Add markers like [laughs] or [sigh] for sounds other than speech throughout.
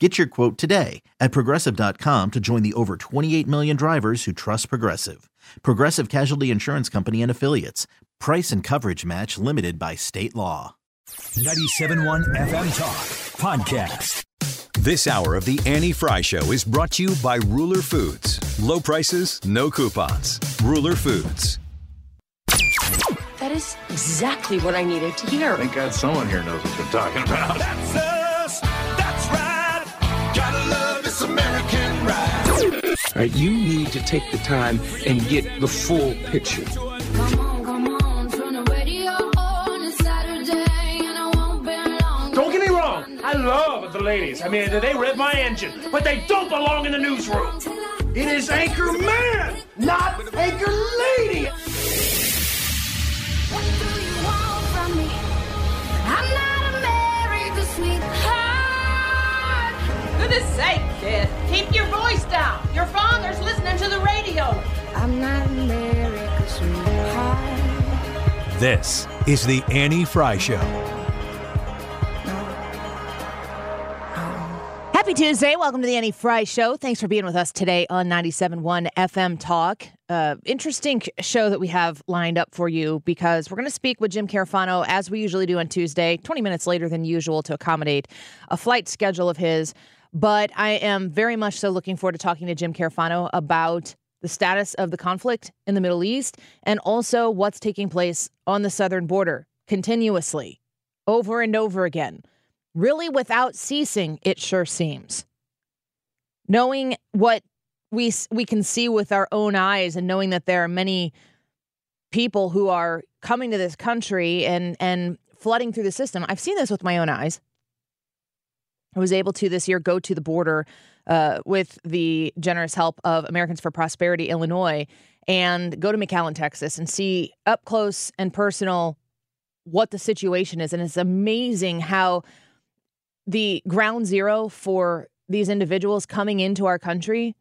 Get your quote today at progressive.com to join the over 28 million drivers who trust Progressive. Progressive Casualty Insurance Company and Affiliates. Price and coverage match limited by state law. 97.1 FM Talk Podcast. This hour of the Annie Frey Show is brought to you by Ruler Foods. Low prices, no coupons. Ruler Foods. That is exactly what I needed to hear. Thank God someone here knows what they're talking about. That's us. American ride. All right, you need to take the time and get the full picture. Come on, come on, turn the radio on. It's Saturday and I won't be long. Don't get me wrong, I love the ladies. I mean, they rev my engine, but they don't belong in the newsroom. It is Anchor Man, not Anchor Lady. Goodness sake, kid. Keep your voice down. Your father's listening to the radio. I'm not America's sweetheart. This is the Annie Frey Show. Happy Tuesday. Welcome to the Annie Frey Show. Thanks for being with us today on 97.1 FM Talk. Uh, interesting show that we have lined up for you because we're going to speak with Jim Carafano as we usually do on Tuesday, 20 minutes later than usual to accommodate a flight schedule of his. But I am very much so looking forward to talking to Jim Carafano about the status of the conflict in the Middle East and also what's taking place on the southern border continuously, over and over again really without ceasing, it sure seems. Knowing what we we can see with our own eyes and knowing that there are many people who are coming to this country and and flooding through the system. I've seen this with my own eyes. Was able to this year go to the border uh, with the generous help of Americans for Prosperity Illinois and go to McAllen, Texas, and see up close and personal what the situation is. And it's amazing how the ground zero for these individuals coming into our country,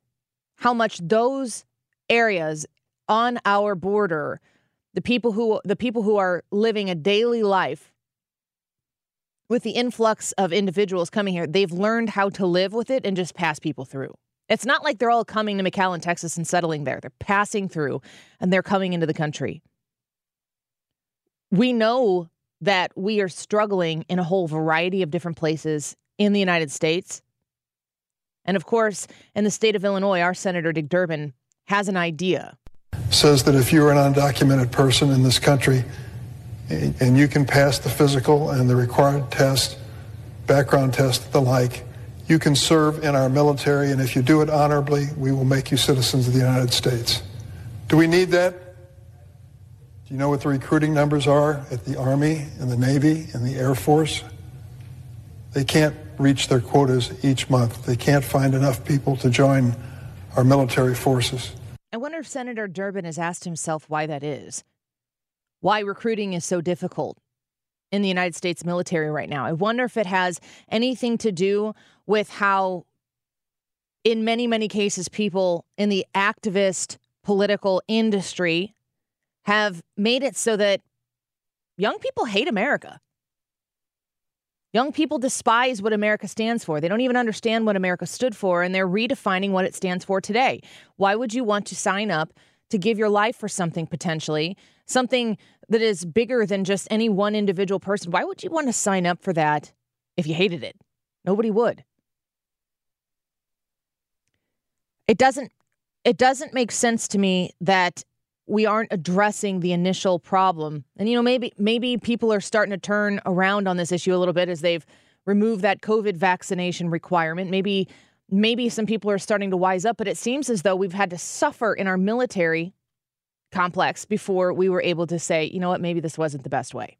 how much those areas on our border, the people who the people who are living a daily life with the influx of individuals coming here, they've learned how to live with it and just pass people through. It's not like they're all coming to McAllen, Texas and settling there. They're passing through and they're coming into the country. We know that we are struggling in a whole variety of different places in the United States. And of course, in the state of Illinois, our Senator Dick Durbin has an idea. Says that if you're an undocumented person in this country and you can pass the physical and the required test, background test, the like, you can serve in our military, and if you do it honorably, we will make you citizens of the United States. Do we need that? Do you know what the recruiting numbers are at the Army and the Navy and the Air Force? They can't reach their quotas each month. They can't find enough people to join our military forces. I wonder if Senator Durbin has asked himself why that is. Why recruiting is so difficult in the United States military right now. I wonder if it has anything to do with how, in many, many cases, people in the activist political industry have made it so that young people hate America. Young people despise what America stands for. They don't even understand what America stood for, and they're redefining what it stands for today. Why would you want to sign up to give your life for something potentially, something that is bigger than just any one individual person? Why would you want to sign up for that if you hated it? Nobody would. It doesn't it doesn't make sense to me that we aren't addressing the initial problem. And you know, maybe maybe people are starting to turn around on this issue a little bit as they've removed that COVID vaccination requirement. Maybe maybe some people are starting to wise up, but it seems as though we've had to suffer in our military complex before we were able to say, you know what, maybe this wasn't the best way.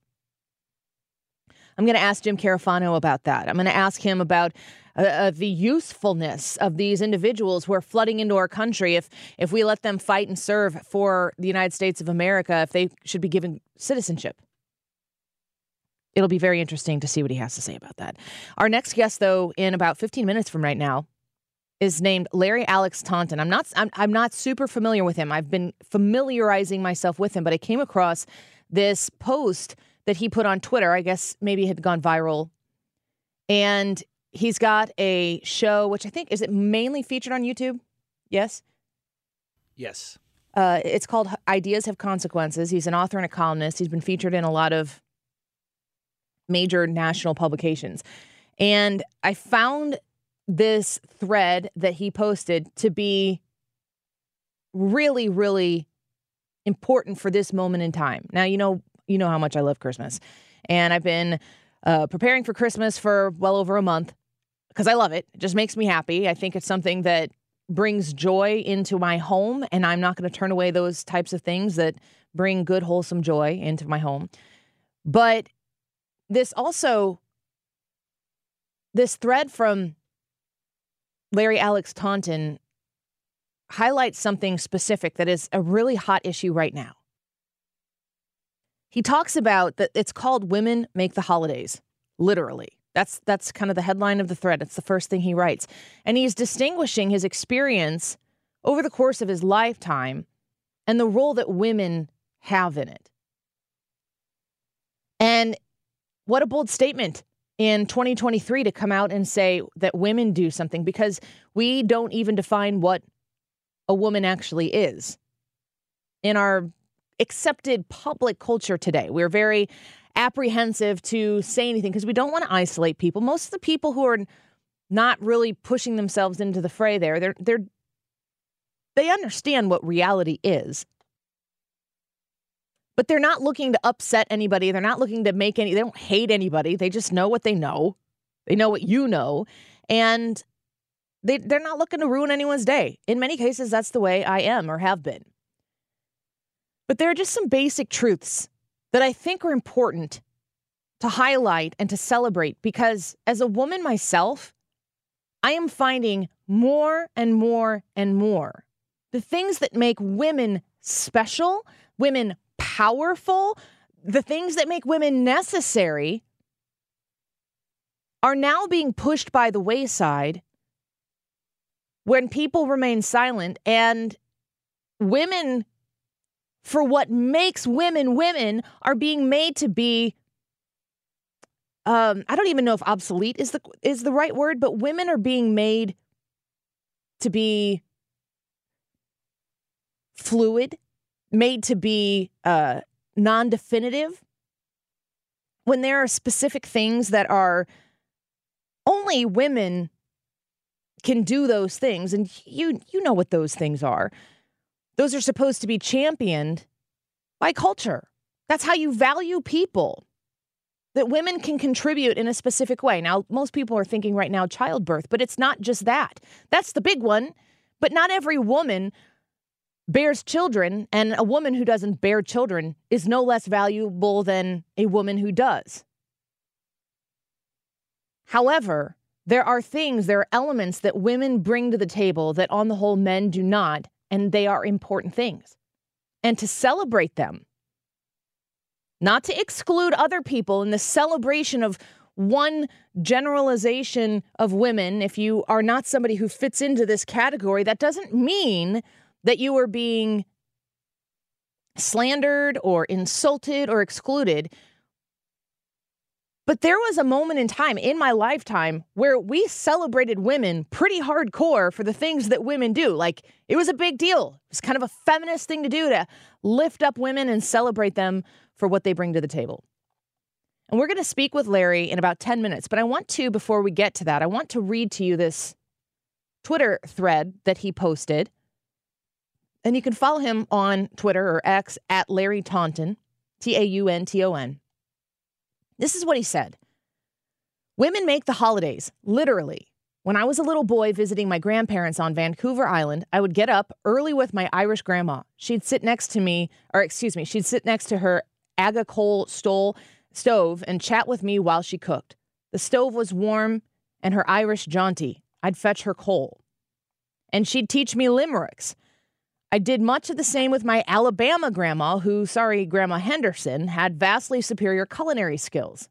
I'm going to ask Jim Carafano about that. I'm going to ask him about uh, uh, the usefulness of these individuals who are flooding into our country. If if we let them fight and serve for the United States of America, if they should be given citizenship. It'll be very interesting to see what he has to say about that. Our next guest, though, in about 15 minutes from right now, is named Larry Alex Taunton. I'm not I'm, I'm not super familiar with him. I've been familiarizing myself with him, but I came across this post that he put on Twitter. I guess maybe it had gone viral. And he's got a show, which I think is it mainly featured on YouTube? Yes. Yes. Uh, it's called Ideas Have Consequences. He's an author and a columnist. He's been featured in a lot of major national publications. And I found this thread that he posted to be really, really important for this moment in time. Now, you know, you know how much I love Christmas. And I've been uh, preparing for Christmas for well over a month because I love it. It just makes me happy. I think it's something that brings joy into my home, and I'm not going to turn away those types of things that bring good, wholesome joy into my home. But this also, this thread from Larry Alex Taunton highlights something specific that is a really hot issue right now. He talks about that it's called Women Make the Holidays, literally. That's that's kind of the headline of the thread. It's the first thing he writes. And he's distinguishing his experience over the course of his lifetime and the role that women have in it. And what a bold statement in 2023 to come out and say that women do something because we don't even define what a woman actually is. In our accepted public culture today. We're very apprehensive to say anything because we don't want to isolate people. Most of the people who are not really pushing themselves into the fray there, they're they're they understand what reality is. But they're not looking to upset anybody. They're not looking to make any they don't hate anybody. They just know what they know. They know what you know. And they they're not looking to ruin anyone's day. In many cases that's the way I am or have been. But there are just some basic truths that I think are important to highlight and to celebrate because as a woman myself, I am finding more and more and more the things that make women special, women powerful, the things that make women necessary are now being pushed by the wayside when people remain silent. And women for what makes women women are being made to be um, I don't even know if obsolete is the is the right word, but women are being made to be fluid, made to be uh, non-definitive. When there are specific things that are only women can do those things, and you you know what those things are. Those are supposed to be championed by culture. That's how you value people. That women can contribute in a specific way. Now, most people are thinking right now childbirth, but it's not just that. That's the big one. But not every woman bears children, and a woman who doesn't bear children is no less valuable than a woman who does. However, there are things, there are elements that women bring to the table that on the whole men do not and they are important things. And to celebrate them, not to exclude other people in the celebration of one generalization of women. If you are not somebody who fits into this category, that doesn't mean that you were being slandered or insulted or excluded. But there was a moment in time in my lifetime where we celebrated women pretty hardcore for the things that women do. Like it was a big deal. It was kind of a feminist thing to do to lift up women and celebrate them for what they bring to the table. And we're going to speak with Larry in about 10 minutes. But I want to, before we get to that, I want to read to you this Twitter thread that he posted. And you can follow him on Twitter or X at Larry Taunton, T A U N T O N. This is what he said Women make the holidays, literally. When I was a little boy visiting my grandparents on Vancouver Island, I would get up early with my Irish grandma. She'd sit next to me, or excuse me, she'd sit next to her aga coal stole, stove and chat with me while she cooked. The stove was warm and her Irish jaunty. I'd fetch her coal. And she'd teach me limericks. I did much of the same with my Alabama grandma, who, sorry, Grandma Henderson, had vastly superior culinary skills.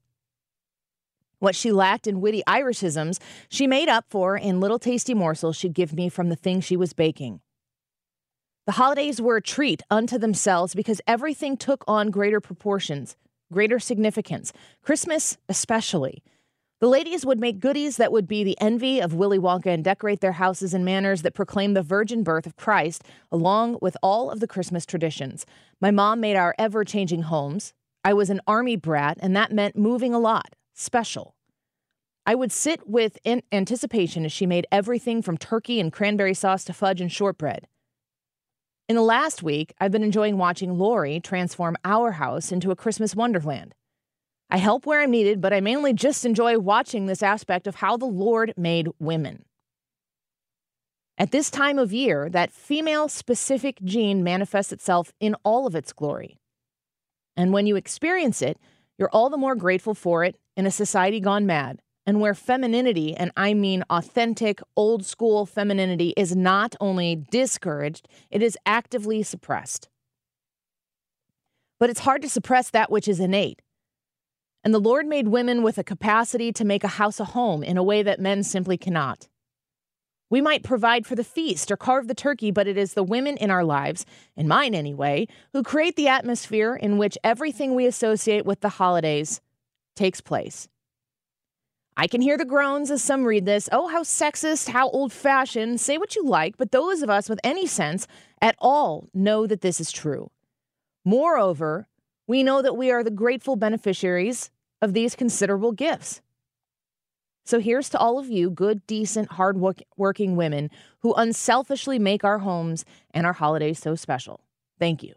What she lacked in witty Irishisms, she made up for in little tasty morsels she'd give me from the things she was baking. The holidays were a treat unto themselves because everything took on greater proportions, greater significance, Christmas especially. The ladies would make goodies that would be the envy of Willy Wonka and decorate their houses in manners that proclaim the virgin birth of Christ, along with all of the Christmas traditions. My mom made our ever changing homes. I was an army brat, and that meant moving a lot, special. I would sit with anticipation as she made everything from turkey and cranberry sauce to fudge and shortbread. In the last week, I've been enjoying watching Lori transform our house into a Christmas wonderland. I help where I'm needed, but I mainly just enjoy watching this aspect of how the Lord made women. At this time of year, that female specific gene manifests itself in all of its glory. And when you experience it, you're all the more grateful for it in a society gone mad and where femininity, and I mean authentic, old school femininity, is not only discouraged, it is actively suppressed. But it's hard to suppress that which is innate. And the Lord made women with a capacity to make a house a home in a way that men simply cannot. We might provide for the feast or carve the turkey, but it is the women in our lives, in mine anyway, who create the atmosphere in which everything we associate with the holidays takes place. I can hear the groans as some read this. Oh, how sexist, how old fashioned. Say what you like, but those of us with any sense at all know that this is true. Moreover, we know that we are the grateful beneficiaries of these considerable gifts. So here's to all of you, good, decent, hard-working women who unselfishly make our homes and our holidays so special. Thank you.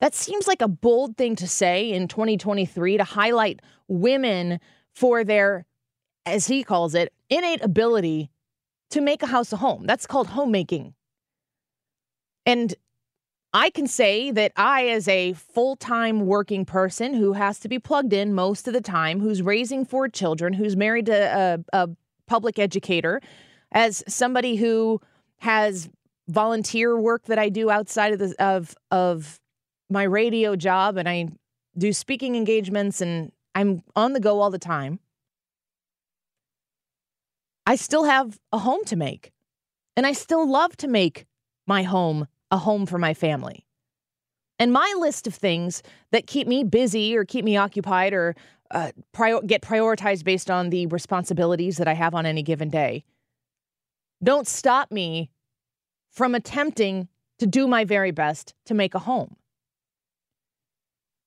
That seems like a bold thing to say in 2023 to highlight women for their, as he calls it, innate ability to make a house a home. That's called homemaking. And I can say that I, as a full time working person who has to be plugged in most of the time, who's raising four children, who's married to a, a public educator, as somebody who has volunteer work that I do outside of the, of of my radio job and I do speaking engagements and I'm on the go all the time. I still have a home to make. And I still love to make my home a home for my family. And my list of things that keep me busy or keep me occupied or uh, prior- get prioritized based on the responsibilities that I have on any given day don't stop me from attempting to do my very best to make a home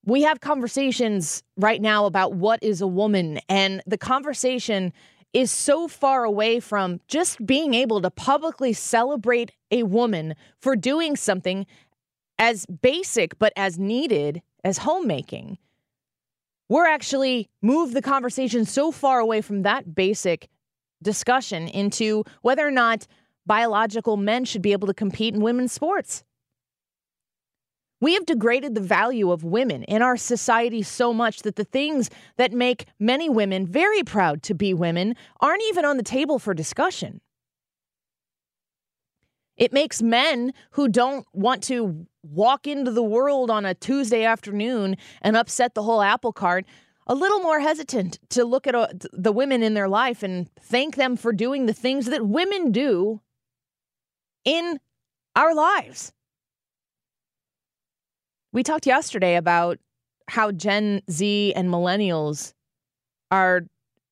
we have conversations right now about what is a woman, and the conversation is so far away from just being able to publicly celebrate a woman for doing something as basic but as needed as homemaking. We're actually moved the conversation so far away from that basic discussion into whether or not biological men should be able to compete in women's sports. We have degraded the value of women in our society so much that the things that make many women very proud to be women aren't even on the table for discussion. It makes men who don't want to walk into the world on a Tuesday afternoon and upset the whole apple cart a little more hesitant to look at uh, the women in their life and thank them for doing the things that women do in our lives. We talked yesterday about how Gen Z and millennials are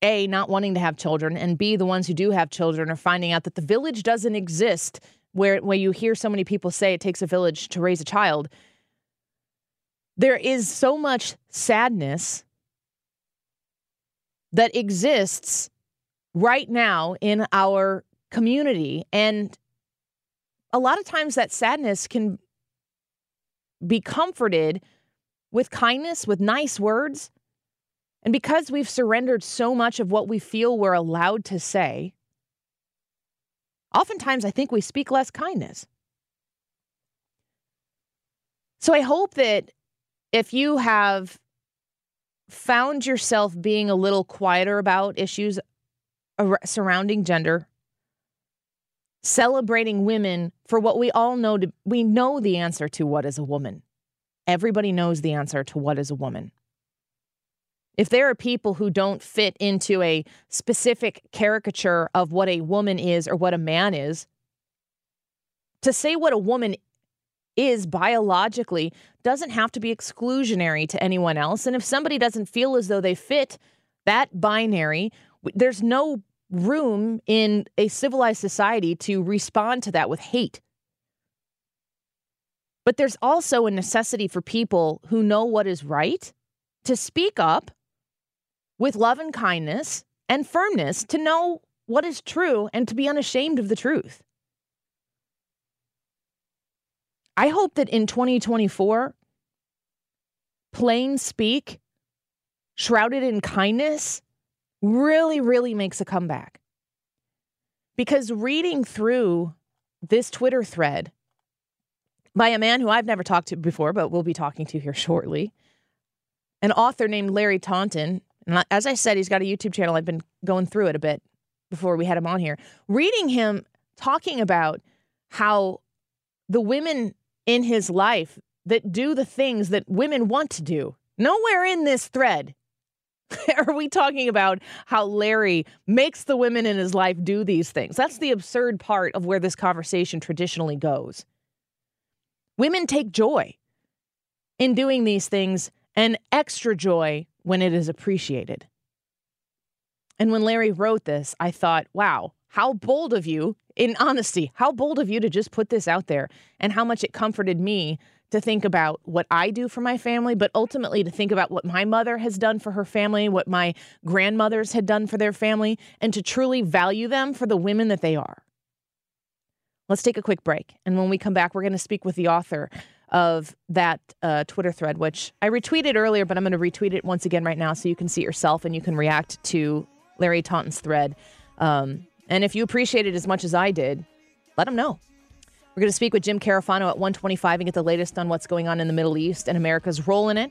A, not wanting to have children, and B, the ones who do have children are finding out that the village doesn't exist where, where you hear so many people say it takes a village to raise a child. There is so much sadness that exists right now in our community. And a lot of times that sadness can be comforted with kindness, with nice words. And because we've surrendered so much of what we feel we're allowed to say, oftentimes I think we speak less kindness. So I hope that if you have found yourself being a little quieter about issues surrounding gender, celebrating women for what we all know to, we know the answer to what is a woman. Everybody knows the answer to what is a woman. If there are people who don't fit into a specific caricature of what a woman is or what a man is, to say what a woman is biologically doesn't have to be exclusionary to anyone else. And if somebody doesn't feel as though they fit that binary, there's no room in a civilized society to respond to that with hate. But there's also a necessity for people who know what is right to speak up with love and kindness and firmness to know what is true and to be unashamed of the truth. I hope that in 2024, plain speak, shrouded in kindness, really, really makes a comeback. Because reading through this Twitter thread by a man who I've never talked to before, but we'll be talking to here shortly, an author named Larry Taunton. And as I said, he's got a YouTube channel. I've been going through it a bit before we had him on here. Reading him talking about how the women in his life that do the things that women want to do. Nowhere in this thread [laughs] are we talking about how Larry makes the women in his life do these things. That's the absurd part of where this conversation traditionally goes. Women take joy in doing these things and extra joy when it is appreciated. And when Larry wrote this, I thought, wow, how bold of you, in honesty, how bold of you to just put this out there and how much it comforted me to think about what I do for my family, but ultimately to think about what my mother has done for her family, what my grandmothers had done for their family, and to truly value them for the women that they are. Let's take a quick break. And when we come back, we're going to speak with the author of that uh, Twitter thread, which I retweeted earlier, but I'm going to retweet it once again right now so you can see it yourself and you can react to Larry Taunton's thread. Um, and if you appreciate it as much as I did, let him know. We're going to speak with Jim Carafano at 125 and get the latest on what's going on in the Middle East and America's role in it.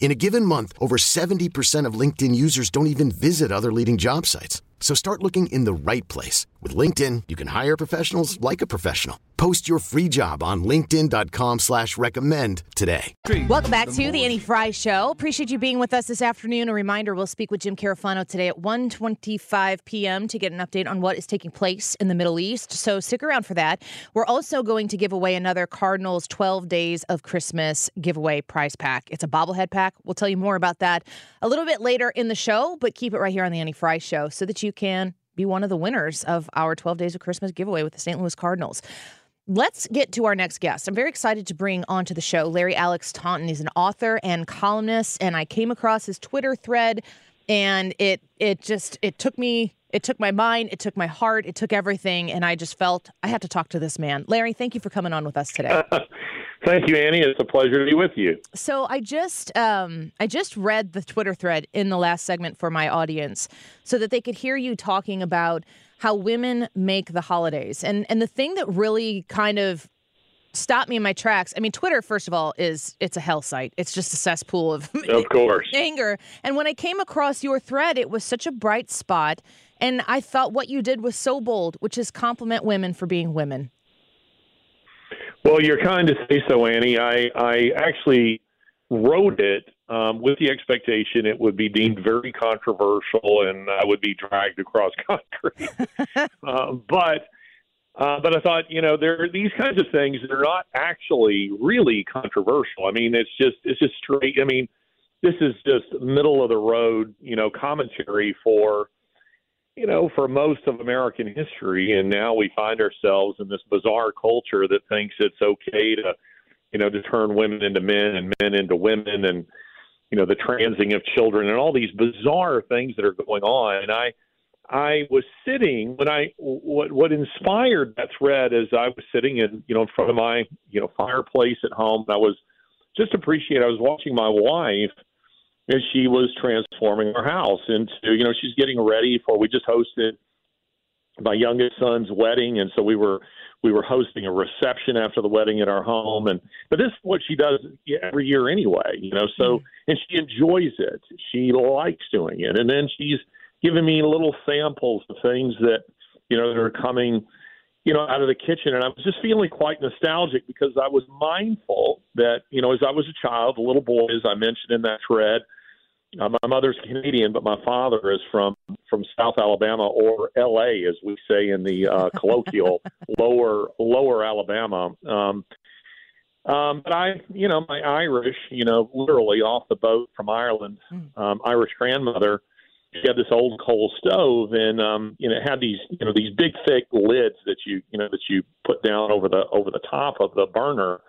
In a given month, over 70% of LinkedIn users don't even visit other leading job sites. So start looking in the right place. With LinkedIn, you can hire professionals like a professional. Post your free job on linkedin.com slash recommend today. Welcome back to the Annie Frey Show. Appreciate you being with us this afternoon. A reminder, we'll speak with Jim Carafano today at 1.25 p.m. to get an update on what is taking place in the Middle East. So stick around for that. We're also going to give away another Cardinals 12 Days of Christmas giveaway prize pack. It's a bobblehead pack. We'll tell you more about that a little bit later in the show, but keep it right here on the Annie Frey Show so that you can be one of the winners of our 12 Days of Christmas giveaway with the St. Louis Cardinals. Let's get to our next guest. I'm very excited to bring onto the show Larry Alex Taunton. He's an author and columnist, and I came across his Twitter thread, and it it just it took me it took my mind, it took my heart, it took everything, and I just felt I had to talk to this man. Larry, thank you for coming on with us today. [laughs] Thank you, Annie. It's a pleasure to be with you. So I just um, I just read the Twitter thread in the last segment for my audience so that they could hear you talking about how women make the holidays. And and the thing that really kind of stopped me in my tracks. I mean, Twitter, first of all, is it's a hell site. It's just a cesspool of [laughs] Of course. anger. And when I came across your thread, it was such a bright spot. And I thought what you did was so bold, which is compliment women for being women. Well, you're kind to say so, Annie. I, I actually wrote it um, with the expectation it would be deemed very controversial and I would be dragged across [laughs] country. uh, [laughs] but uh, but I thought, you know, there are these kinds of things that are not actually really controversial. I mean, it's just it's just straight. I mean, this is just middle of the road, you know, commentary for you know, for most of American history. And now we find ourselves in this bizarre culture that thinks it's okay to, you know, to turn women into men and men into women and, you know, the transing of children and all these bizarre things that are going on. And I, I was sitting when I what what inspired that thread is I was sitting in you know in front of my you know fireplace at home. And I was just appreciate. I was watching my wife as she was transforming our house into, you know, she's getting ready for. We just hosted my youngest son's wedding, and so we were we were hosting a reception after the wedding at our home. And but this is what she does every year anyway, you know. So and she enjoys it. She likes doing it, and then she's giving me little samples of things that you know that are coming you know, out of the kitchen. And I was just feeling quite nostalgic because I was mindful that, you know, as I was a child, a little boy, as I mentioned in that thread, uh, my mother's Canadian, but my father is from from South Alabama or L.A., as we say in the uh, [laughs] colloquial lower lower Alabama. Um, um, but I, you know, my Irish, you know, literally off the boat from Ireland, um, Irish grandmother, she had this old coal stove, and um, you know, it had these, you know, these big thick lids that you, you know, that you put down over the over the top of the burner,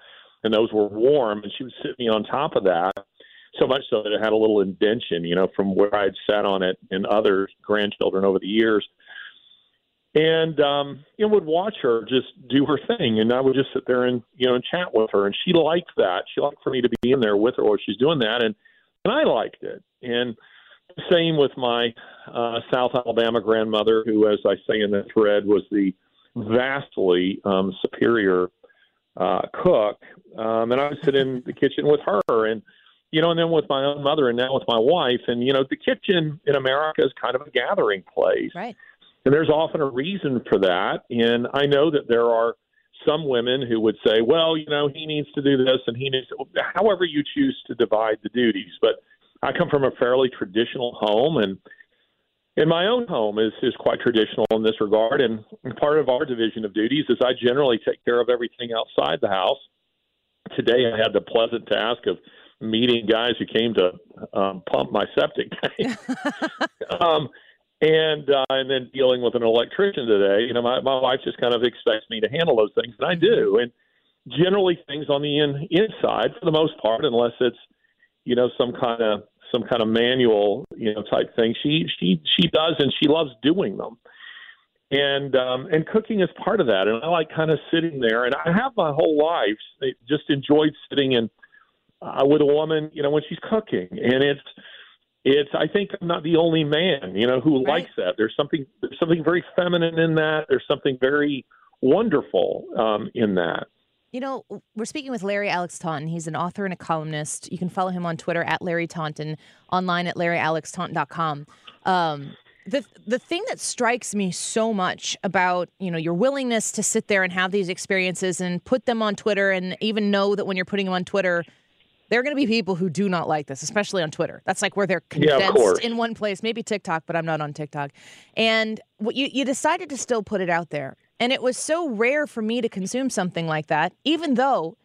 and those were warm, and she would sit me on top of that so much so that it had a little indention, you know, from where I'd sat on it and other grandchildren over the years. And um, you know, would watch her just do her thing, and I would just sit there and you know and chat with her, and she liked that. She liked for me to be in there with her while she's doing that, and and I liked it. And same with my uh, South Alabama grandmother, who, as I say in the thread, was the vastly um, superior uh, cook. Um, and I would sit in the kitchen with her, and you know, and then with my own mother, and now with my wife. And you know, the kitchen in America is kind of a gathering place, right? And there's often a reason for that. And I know that there are some women who would say, well, you know, he needs to do this, and he needs, to, however you choose to divide the duties, but I come from a fairly traditional home, and and my own home is is quite traditional in this regard. And part of our division of duties is I generally take care of everything outside the house. Today, I had the pleasant task of meeting guys who came to um, pump my septic tank, [laughs] [laughs] um, and uh, and then dealing with an electrician today. You know, my my wife just kind of expects me to handle those things, and I do. And generally, things on the in, inside, for the most part, unless it's you know some kind of some kind of manual you know type thing she she she does and she loves doing them and um and cooking is part of that and i like kind of sitting there and i have my whole life just enjoyed sitting and uh, with a woman you know when she's cooking and it's it's i think i'm not the only man you know who right. likes that there's something there's something very feminine in that there's something very wonderful um in that you know, we're speaking with Larry Alex Taunton. He's an author and a columnist. You can follow him on Twitter at Larry Taunton, online at LarryAlexTaunton.com. Um, the the thing that strikes me so much about you know your willingness to sit there and have these experiences and put them on Twitter and even know that when you're putting them on Twitter, there are going to be people who do not like this, especially on Twitter. That's like where they're condensed yeah, in one place. Maybe TikTok, but I'm not on TikTok. And what you you decided to still put it out there. And it was so rare for me to consume something like that, even though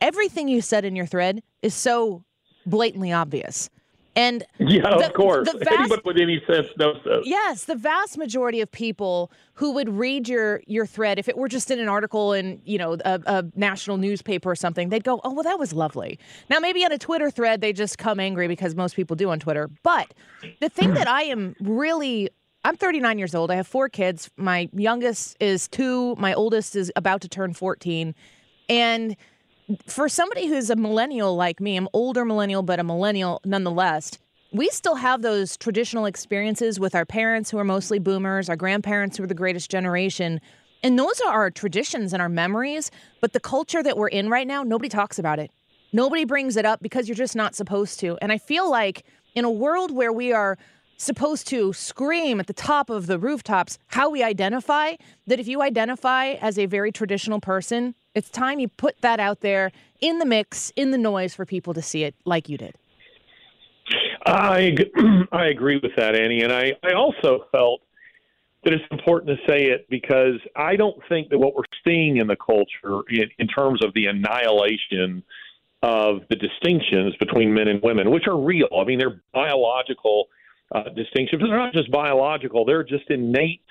everything you said in your thread is so blatantly obvious. And Yeah, the- of course. vast- [laughs] Anybody with any sense knows this. Yes, the vast majority of people who would read your your thread, if it were just in an article in you know a, a national newspaper or something, they'd go, "Oh, well, that was lovely." Now, maybe on a Twitter thread, they just come angry because most people do on Twitter. But the thing that I am really I'm 39 years old. I have four kids. My youngest is two. My oldest is about to turn 14. And for somebody who's a millennial like me, I'm older millennial, but a millennial nonetheless. We still have those traditional experiences with our parents who are mostly boomers, our grandparents who are the greatest generation. And those are our traditions and our memories. But the culture that we're in right now, nobody talks about it. Nobody brings it up because you're just not supposed to. And I feel like in a world where we are supposed to scream at the top of the rooftops how we identify, that if you identify as a very traditional person, it's time you put that out there in the mix, in the noise for people to see it like you did. I [clears throat] I agree with that, Annie, and I I also felt that it's important to say it because I don't think that what we're seeing in the culture, in, in terms of the annihilation of the distinctions between men and women, which are real. I mean, they're biological uh, distinctions. They're not just biological; they're just innate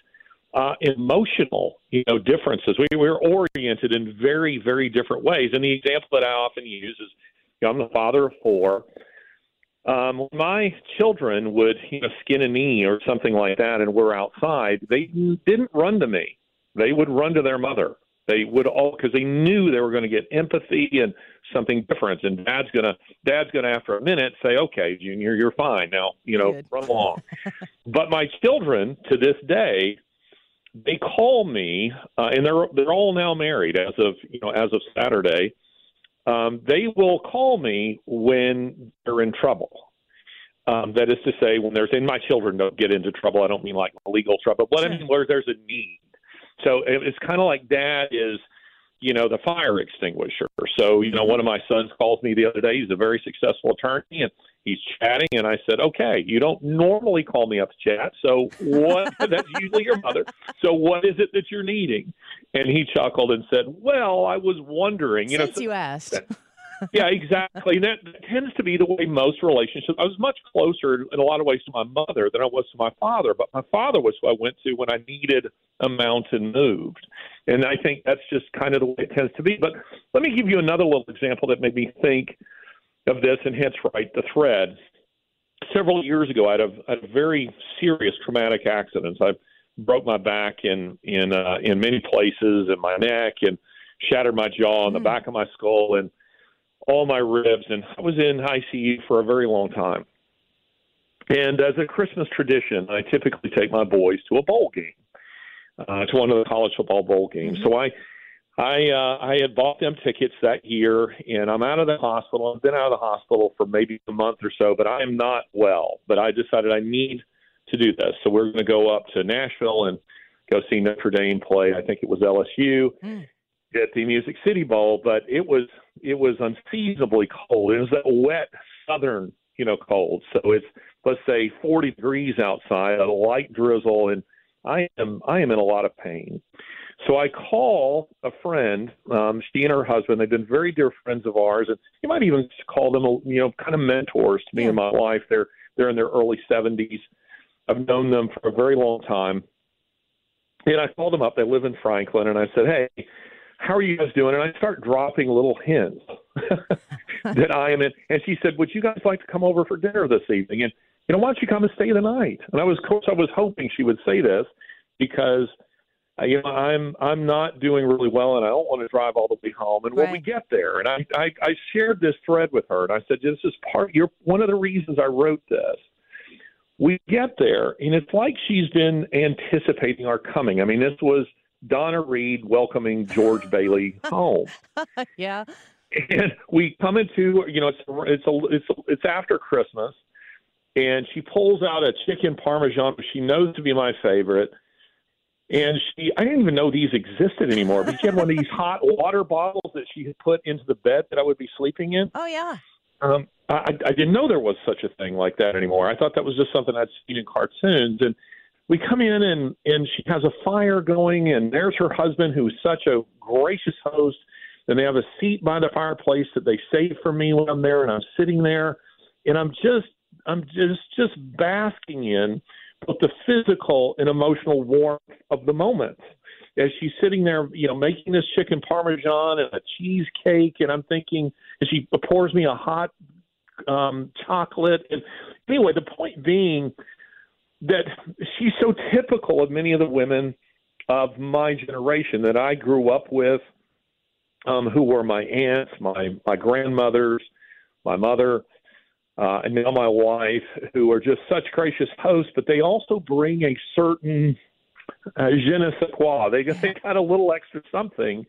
uh, emotional, you know, differences. We, we're oriented in very, very different ways. And the example that I often use is, you know, I'm the father of four. Um, my children would, you know, skin a knee or something like that, and we're outside, they didn't run to me. They would run to their mother. They would all because they knew they were going to get empathy and something different. And dad's gonna dad's gonna after a minute say, "Okay, Junior, you're fine now. You know, run along." [laughs] but my children to this day they call me, uh, and they're they're all now married as of you know as of Saturday. Um, they will call me when they're in trouble. Um, that is to say, when there's and my children don't get into trouble. I don't mean like legal trouble, but I mean where there's a need. So it's kind of like dad is, you know, the fire extinguisher. So you know, one of my sons calls me the other day. He's a very successful attorney, and he's chatting, and I said, "Okay, you don't normally call me up to chat, so what? [laughs] [laughs] that's usually your mother. So what is it that you're needing?" And he chuckled and said, "Well, I was wondering, you know." Since you asked. Yeah, exactly. And that tends to be the way most relationships. I was much closer in a lot of ways to my mother than I was to my father, but my father was who I went to when I needed a mountain moved. And I think that's just kind of the way it tends to be. But let me give you another little example that made me think of this and hence right the thread. Several years ago, I had a, a very serious traumatic accident. I broke my back in in uh, in many places, and my neck, and shattered my jaw and the back of my skull, and all my ribs, and I was in ICU for a very long time. And as a Christmas tradition, I typically take my boys to a bowl game, uh, to one of the college football bowl games. So I, I, uh, I had bought them tickets that year, and I'm out of the hospital. I've been out of the hospital for maybe a month or so, but I am not well. But I decided I need to do this, so we're going to go up to Nashville and go see Notre Dame play. I think it was LSU at the Music City Bowl, but it was it was unseasonably cold. It was that wet southern, you know, cold. So it's let's say 40 degrees outside, a light drizzle, and I am I am in a lot of pain. So I call a friend. Um, she and her husband. They've been very dear friends of ours, and you might even call them, you know, kind of mentors to me and my wife. They're they're in their early 70s. I've known them for a very long time. And I called them up. They live in Franklin, and I said, "Hey, how are you guys doing?" And I start dropping little hints [laughs] that I am in. And she said, "Would you guys like to come over for dinner this evening?" And you know, why don't you come and stay the night? And I was, of course, I was hoping she would say this because uh, you know I'm I'm not doing really well, and I don't want to drive all the way home. And when we get there, and I, I I shared this thread with her, and I said, "This is part. You're one of the reasons I wrote this." We get there, and it's like she's been anticipating our coming. I mean, this was Donna Reed welcoming George Bailey home [laughs] yeah. and we come into you know it's it's a, it's it's after Christmas, and she pulls out a chicken parmesan, which she knows to be my favorite. And she, I didn't even know these existed anymore. But she had one of these hot water bottles that she had put into the bed that I would be sleeping in. Oh yeah. Um, I, I didn't know there was such a thing like that anymore. I thought that was just something I'd seen in cartoons. And we come in and and she has a fire going, and there's her husband, who's such a gracious host. And they have a seat by the fireplace that they save for me when I'm there, and I'm sitting there, and I'm just I'm just just basking in both the physical and emotional warmth of the moment. As she's sitting there, you know, making this chicken parmesan and a cheesecake, and I'm thinking, and she pours me a hot um, chocolate. And anyway, the point being that she's so typical of many of the women of my generation that I grew up with, um, who were my aunts, my my grandmothers, my mother, uh, and now my wife, who are just such gracious hosts, but they also bring a certain uh, je ne sais quoi. They just they got a little extra something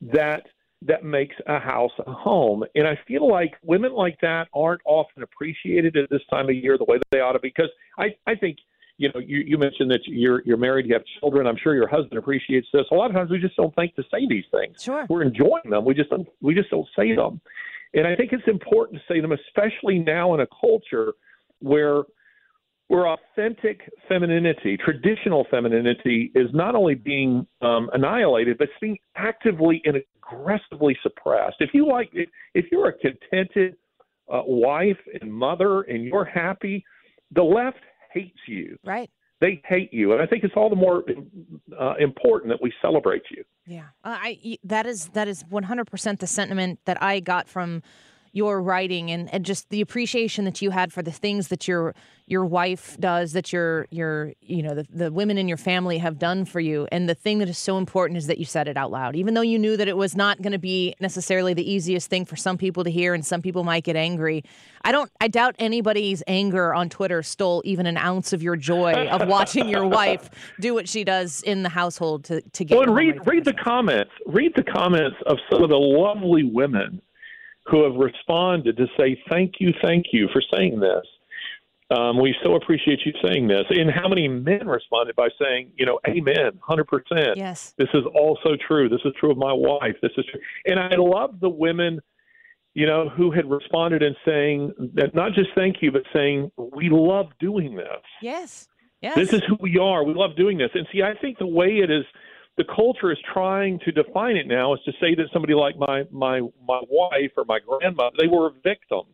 that that makes a house a home. And I feel like women like that aren't often appreciated at this time of year the way that they ought to be. Because I, I think, you know, you, you mentioned that you're you're married, you have children. I'm sure your husband appreciates this. A lot of times we just don't think to say these things. Sure. We're enjoying them. We just don't, we just don't say them. And I think it's important to say them, especially now in a culture where where authentic femininity, traditional femininity, is not only being um, annihilated, but it's being actively and aggressively suppressed. If you like, if, if you're a contented uh, wife and mother and you're happy, the left hates you. Right. They hate you, and I think it's all the more uh, important that we celebrate you. Yeah, uh, I that is that is 100% the sentiment that I got from your writing and, and just the appreciation that you had for the things that your your wife does that your your you know the, the women in your family have done for you and the thing that is so important is that you said it out loud even though you knew that it was not going to be necessarily the easiest thing for some people to hear and some people might get angry i don't i doubt anybody's anger on twitter stole even an ounce of your joy of [laughs] watching your wife do what she does in the household to, to get well, and read read the comments. Read the comments of some of the lovely women who have responded to say thank you, thank you for saying this. Um, we so appreciate you saying this. And how many men responded by saying, you know, amen, 100%. Yes. This is also true. This is true of my wife. This is true. And I love the women, you know, who had responded and saying that not just thank you, but saying, we love doing this. yes yes This is who we are. We love doing this. And see, I think the way it is, the culture is trying to define it now is to say that somebody like my my my wife or my grandmother, they were victims.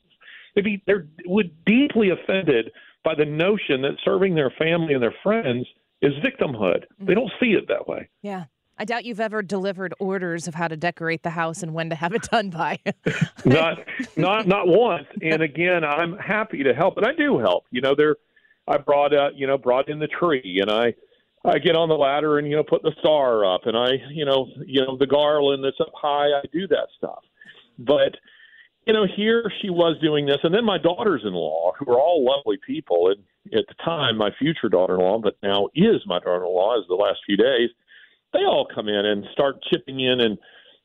They'd be they're would deeply offended by the notion that serving their family and their friends is victimhood. They don't see it that way. Yeah. I doubt you've ever delivered orders of how to decorate the house and when to have it done by. [laughs] not not not once. And again, I'm happy to help, and I do help. You know, there I brought uh you know brought in the tree, and I I get on the ladder and you know put the star up, and I you know you know the garland that's up high. I do that stuff, but you know here she was doing this, and then my daughters-in-law, who are all lovely people, and at the time my future daughter-in-law, but now is my daughter-in-law, as the last few days, they all come in and start chipping in and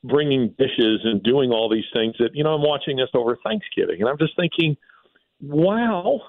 bringing dishes and doing all these things that you know I'm watching this over Thanksgiving, and I'm just thinking, wow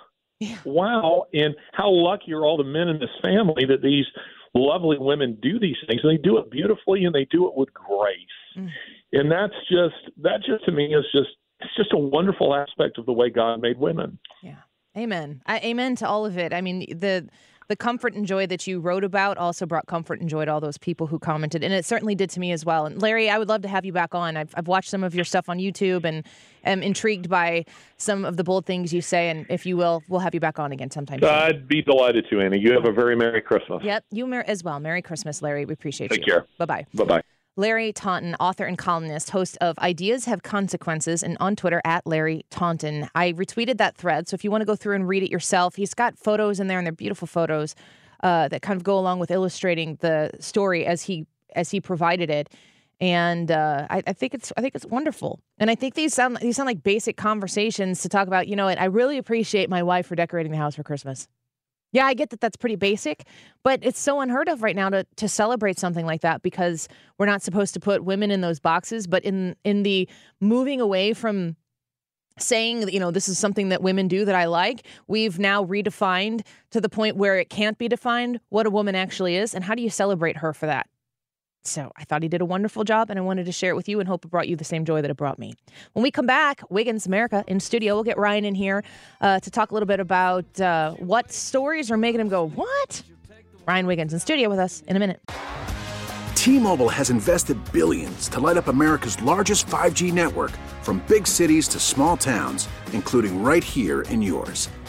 wow, and how lucky are all the men in this family that these lovely women do these things, and they do it beautifully and they do it with grace. Mm-hmm. And that's just that just to me is just it's just a wonderful aspect of the way God made women. Yeah. Amen. I, amen to all of it. I mean, the the comfort and joy that you wrote about also brought comfort and joy to all those people who commented, and it certainly did to me as well. And Larry, I would love to have you back on. I've, I've watched some of your stuff on YouTube and am intrigued by some of the bold things you say. And if you will, we'll have you back on again sometime. soon. I'd be delighted to, Annie. You have a very Merry Christmas. Yep, you mer- as well. Merry Christmas, Larry. We appreciate you. Take you. care. Bye bye. Bye bye. Larry Taunton, author and columnist, host of Ideas Have Consequences, and on Twitter at Larry Taunton. I retweeted that thread, so if you want to go through and read it yourself, he's got photos in there, and they're beautiful photos uh, that kind of go along with illustrating the story as he as he provided it. And uh, I, I think it's I think it's wonderful, and I think these sound these sound like basic conversations to talk about. You know, what? I really appreciate my wife for decorating the house for Christmas. Yeah, I get that that's pretty basic, but it's so unheard of right now to to celebrate something like that because we're not supposed to put women in those boxes. But in in the moving away from saying you know this is something that women do that I like, we've now redefined to the point where it can't be defined what a woman actually is, and how do you celebrate her for that? So I thought he did a wonderful job, and I wanted to share it with you and hope it brought you the same joy that it brought me. When we come back, Wiggins America in studio, we'll get Ryan in here uh, to talk a little bit about uh, what stories are making him go, What? Ryan Wiggins in studio with us in a minute. T-Mobile has invested billions to light up America's largest 5G network from big cities to small towns, including right here in yours.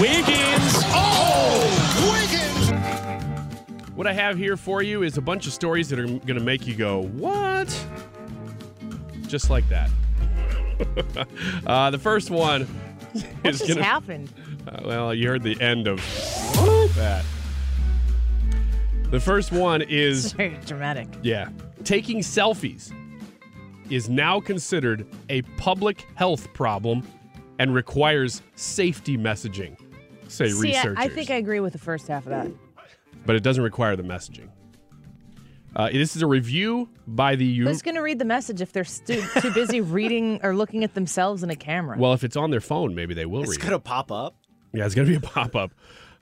Wiggins. Oh, Wiggins. What I have here for you is a bunch of stories that are going to make you go, what? Just like that. [laughs] uh, the first one What is just gonna, happened? Uh, well, you heard the end of that. The first one is It's very dramatic. yeah, taking selfies is now considered a public health problem and requires safety messaging. Say See, I, researchers, I think I agree with the first half of that. but it doesn't require the messaging. Uh, this is a review by the U. Who's going to read the message if they're stu- too busy [laughs] reading or looking at themselves in a camera? Well, if it's on their phone, maybe they will It's read. it. gonna pop up. Yeah, it's going to be a pop up.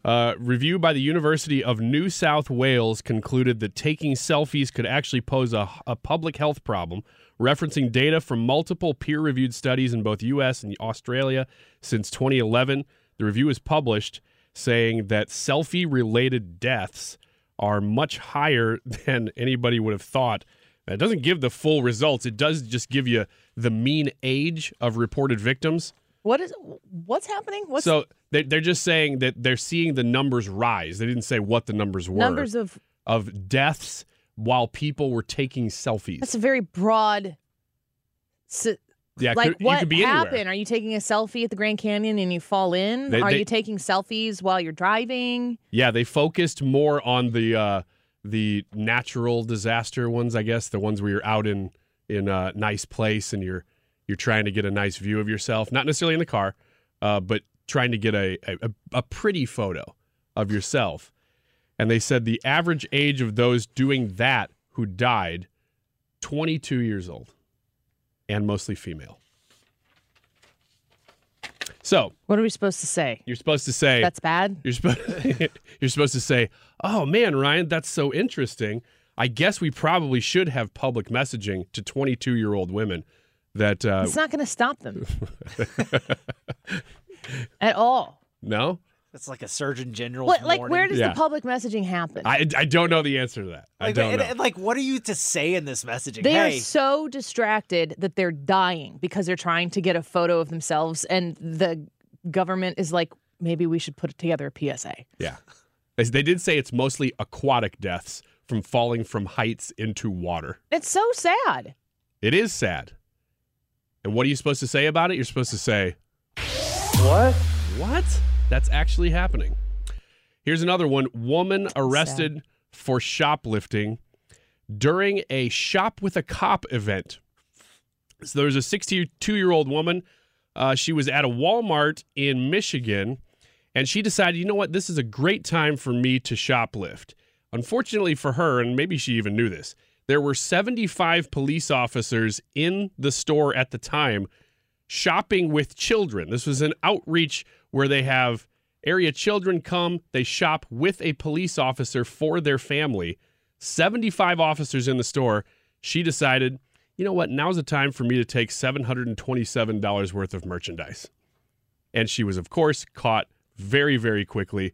Uh, review by the University of New South Wales concluded that taking selfies could actually pose a, a public health problem, referencing data from multiple peer reviewed studies in both US and Australia since 2011. The review was published saying that selfie related deaths are much higher [laughs] than anybody would have thought. That doesn't give the full results, it does just give you the mean age of reported victims. What is what's happening? What's So they, they're just saying that they're seeing the numbers rise. They didn't say what the numbers were. numbers of? of deaths while people were taking selfies. That's a very broad. s- yeah, like could, what could be anywhere. Are you taking a selfie at the Grand Canyon and you fall in? They- Are they- you taking selfies while you're driving? Yeah, they focused more on the uh, the natural disaster ones, I guess, the ones where you're out in in a nice place and you're you're trying to get a nice view of yourself, not necessarily in the car, uh, but trying to get a, a a pretty photo of yourself. And they said the average age of those doing that who died, 22 years old, and mostly female. So What are we supposed to say? you're supposed to say That's bad. you're supposed [laughs] you're supposed to say, "Oh man, Ryan, that's so interesting. I guess we probably should have public messaging to 22 year old women that uh, It's not going to stop them [laughs] at all. no. it's like a Surgeon general. What, like, where does Yeah. the public messaging happen? I, I don't know the answer to that. I Like, don't and- know. and, like, what are you to say in this messaging? They hey, are so distracted that they're dying because they're trying to get a photo of themselves, and the government is like, maybe we should put together a PSA. yeah, they, they did say it's mostly aquatic deaths from falling from heights into water. It's so sad. It is sad. And what are you supposed to say about it? You're supposed to say, What? What? That's actually happening. Here's another one. Woman arrested for shoplifting during a shop with a cop event. So there was a 62 year old woman. Uh, she was at a Walmart in Michigan, and she decided, you know what, this is a great time for me to shoplift. Unfortunately for her, and maybe she even knew this, there were 75 police officers in the store at the time shopping with children. This was an outreach where they have area children come, they shop with a police officer for their family. 75 officers in the store. She decided, you know what, now's the time for me to take $727 worth of merchandise. And she was, of course, caught very, very quickly.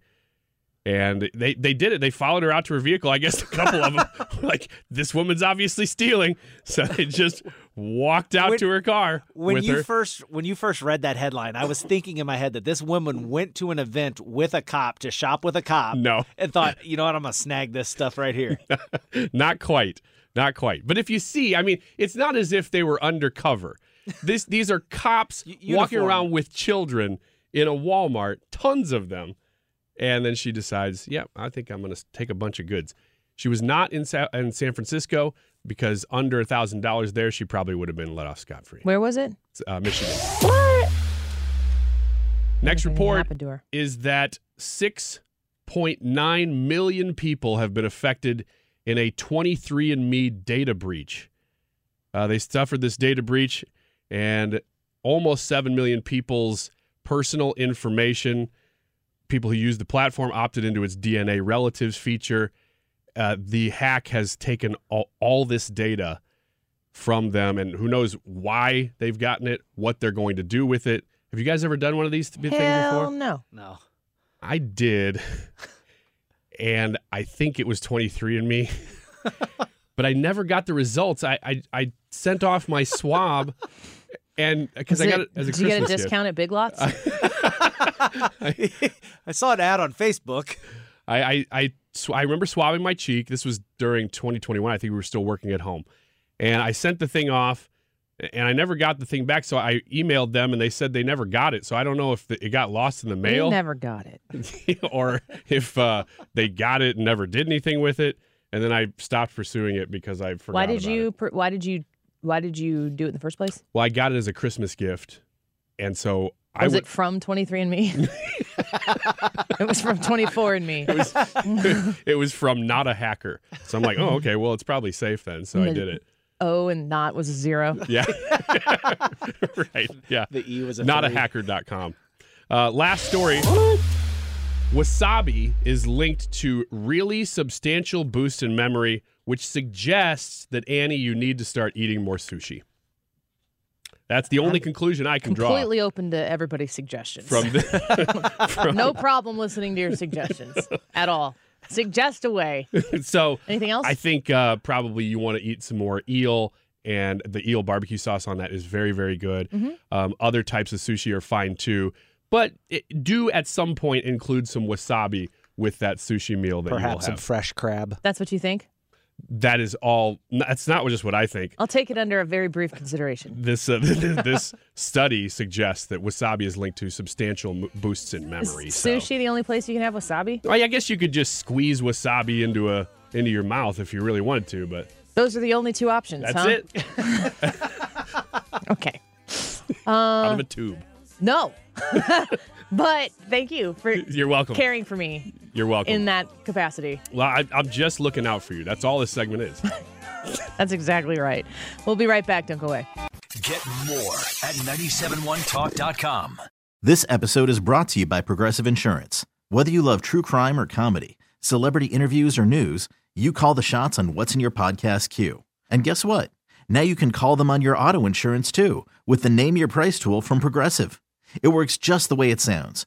And they, they did it. They followed her out to her vehicle. I guess a couple of them, [laughs] [laughs] like, this woman's obviously stealing. So they just walked out When- to her car when you her. first when you first read that headline, I was thinking in my head that this woman went to an event with a cop to shop with a cop. No. and thought, you know what, I'm gonna snag this stuff right here. [laughs] not quite not quite but if you see i mean it's not as if they were undercover this these are cops walking around with children in a walmart tons of them and then she decides yeah i think i'm going to take a bunch of goods She was not in, Sa- in San Francisco because under a thousand dollars there, she probably would have been let off scot free. Where was it? Uh, Michigan. What? Next report is that 6.9 million people have been affected in a 23andMe data breach. Uh, they suffered this data breach, and almost 7 million people's personal information, people who use the platform, opted into its DNA relatives feature. Uh, the hack has taken all, all this data from them, and who knows why they've gotten it, what they're going to do with it. Have you guys ever done one of these th- things Hell before? no. No. I did, [laughs] and I think it was 23andMe, [laughs] but I never got the results. I I, I sent off my swab, [laughs] and because I got it as a did you get a Christmas gift. discount at Big Lots? [laughs] I saw an ad on Facebook. I I I, sw- I remember swabbing my cheek. This was during 2021. I think we were still working at home, and I sent the thing off, and I never got the thing back. So I emailed them, and they said they never got it. So I don't know if the, it got lost in the You mail. never got it. [laughs] or if uh, they got it and never did anything with it. And then I stopped pursuing it because I forgot. Why did about you? It. per- Why did you? Why did you do it in the first place? Well, I got it as a Christmas gift, and so I Was would. it from 23andMe? [laughs] it was from 24andMe. It was, [laughs] it was from not a hacker. So I'm like, oh, okay, well, it's probably safe then. So I did it. O and not was a zero. Yeah. [laughs] right. Yeah. The E was a not a hacker.com. Uh, last story. Wasabi is linked to really substantial boost in memory, which suggests that Annie, you need to start eating more sushi. That's the only conclusion I can draw Completely open to everybody's suggestions. from, the, [laughs] [laughs] from no problem listening to your suggestions at all. Suggest away. [laughs] so Anything else? I think uh, probably you want to eat some more eel, and the eel barbecue sauce on that is very, very good. Mhm. Um, other types of sushi are fine too, but it, do at some point include some wasabi with that sushi meal that you will Perhaps some fresh crab. That's what you think? That is all. That's not just what I think. I'll take it under a very brief consideration. This uh, [laughs] this study suggests that wasabi is linked to substantial m- boosts in memory. Is so- sushi the only place you can have wasabi? Well, I guess you could just squeeze wasabi into a into your mouth if you really wanted to, but Those are the only two options, that's huh? it. [laughs] [laughs] Okay. Out Uh, of a tube. no. but thank you for You're welcome. caring for me You're welcome. in that capacity. well, I, I'm just looking out for you. That's all this segment is. [laughs] That's exactly right. We'll be right back. Don't go away. Get more at 971talk.com. This episode is brought to you by Progressive Insurance. Whether you love true crime or comedy, celebrity interviews or news, you call the shots on what's in your podcast queue. And guess what? Now you can call them on your auto insurance too with the Name Your Price tool from Progressive. It works just the way it sounds.